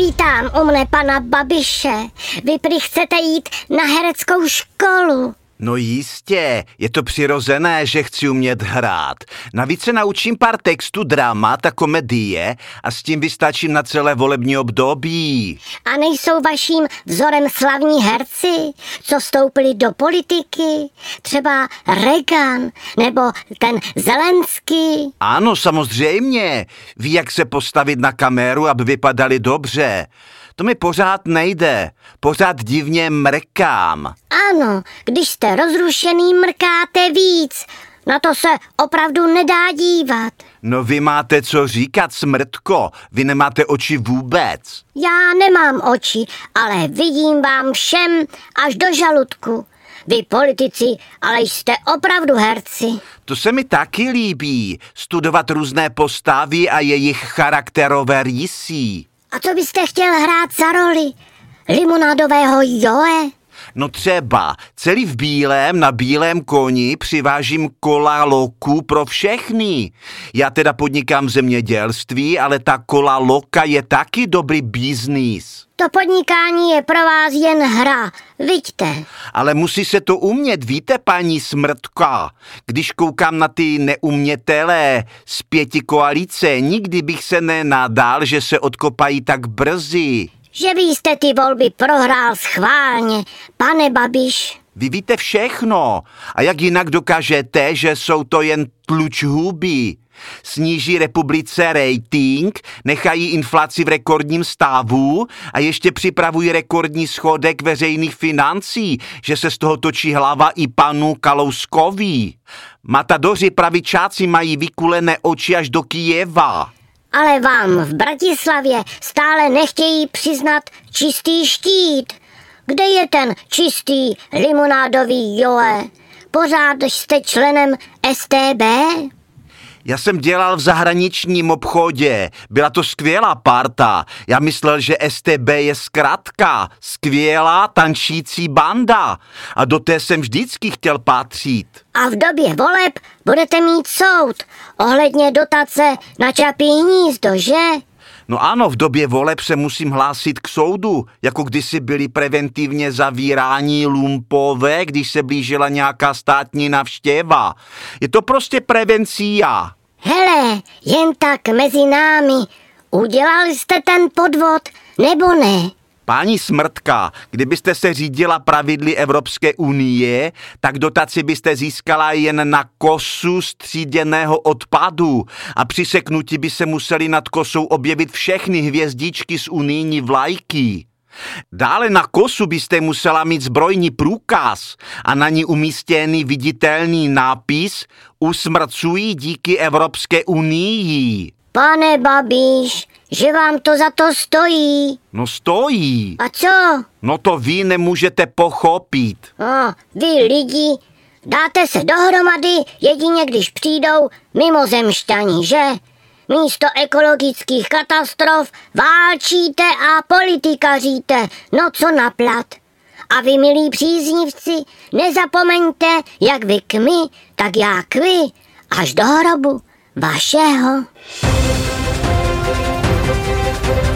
Vítám u mne pana Babiše. Vy prý chcete jít na hereckou školu. No jistě, je to přirozené, že chci umět hrát. Navíc se naučím pár textů dramat a komedie a s tím vystačím na celé volební období. A nejsou vaším vzorem slavní herci, co vstoupili do politiky? Třeba Reagan nebo ten Zelensky? Ano, samozřejmě. Ví, jak se postavit na kameru, aby vypadali dobře. To mi pořád nejde. Pořád divně mrkám. Ano, když jste rozrušený, mrkáte víc. Na to se opravdu nedá dívat. No vy máte co říkat, smrtko. Vy nemáte oči vůbec. Já nemám oči, ale vidím vám všem až do žaludku. Vy politici, ale jste opravdu herci. To se mi taky líbí. Studovat různé postavy a jejich charakterové rysy. A co byste chtěl hrát za roli? Limonádového Joe? No třeba, celý v bílém, na bílém koni přivážím kola loku pro všechny. Já teda podnikám v zemědělství, ale ta kola loka je taky dobrý biznis. To podnikání je pro vás jen hra, vidíte. Ale musí se to umět, víte, paní Smrtka. Když koukám na ty neumětelé z pěti koalice, nikdy bych se nenadal, že se odkopají tak brzy. Že vy jste ty volby prohrál schválně, pane Babiš. Vy víte všechno. A jak jinak dokážete, že jsou to jen tluč huby? Sníží republice rating, nechají inflaci v rekordním stavu a ještě připravují rekordní schodek veřejných financí, že se z toho točí hlava i panu Kalouskovi. Matadoři pravičáci mají vykulené oči až do Kijeva. Ale vám v Bratislavě stále nechtějí přiznat čistý štít. Kde je ten čistý limonádový Joe? Pořád jste členem STB? Já jsem dělal v zahraničním obchodě. Byla to skvělá parta. Já myslel, že STB je zkratka. Skvělá tančící banda. A do té jsem vždycky chtěl patřit. A v době voleb budete mít soud ohledně dotace na čapí hnízdo, že? No ano, v době voleb se musím hlásit k soudu, jako kdysi byli preventivně zavírání lumpové, když se blížila nějaká státní navštěva. Je to prostě prevencia. Hele, jen tak mezi námi. Udělal jste ten podvod, nebo ne? Páni Smrtka, kdybyste se řídila pravidly Evropské unie, tak dotaci byste získala jen na kosu stříděného odpadu a při seknutí by se museli nad kosou objevit všechny hvězdičky z unijní vlajky. Dále na kosu byste musela mít zbrojní průkaz a na ní umístěný viditelný nápis Usmrcují díky Evropské unii. Pane Babiš, že vám to za to stojí. No stojí. A co? No to vy nemůžete pochopit. A vy lidi, dáte se dohromady jedině, když přijdou mimozemšťani, že? Místo ekologických katastrof válčíte a politikaříte, no co naplat. A vy, milí příznivci, nezapomeňte, jak vy k my, tak já k vy, až do hrobu vašeho. Thank you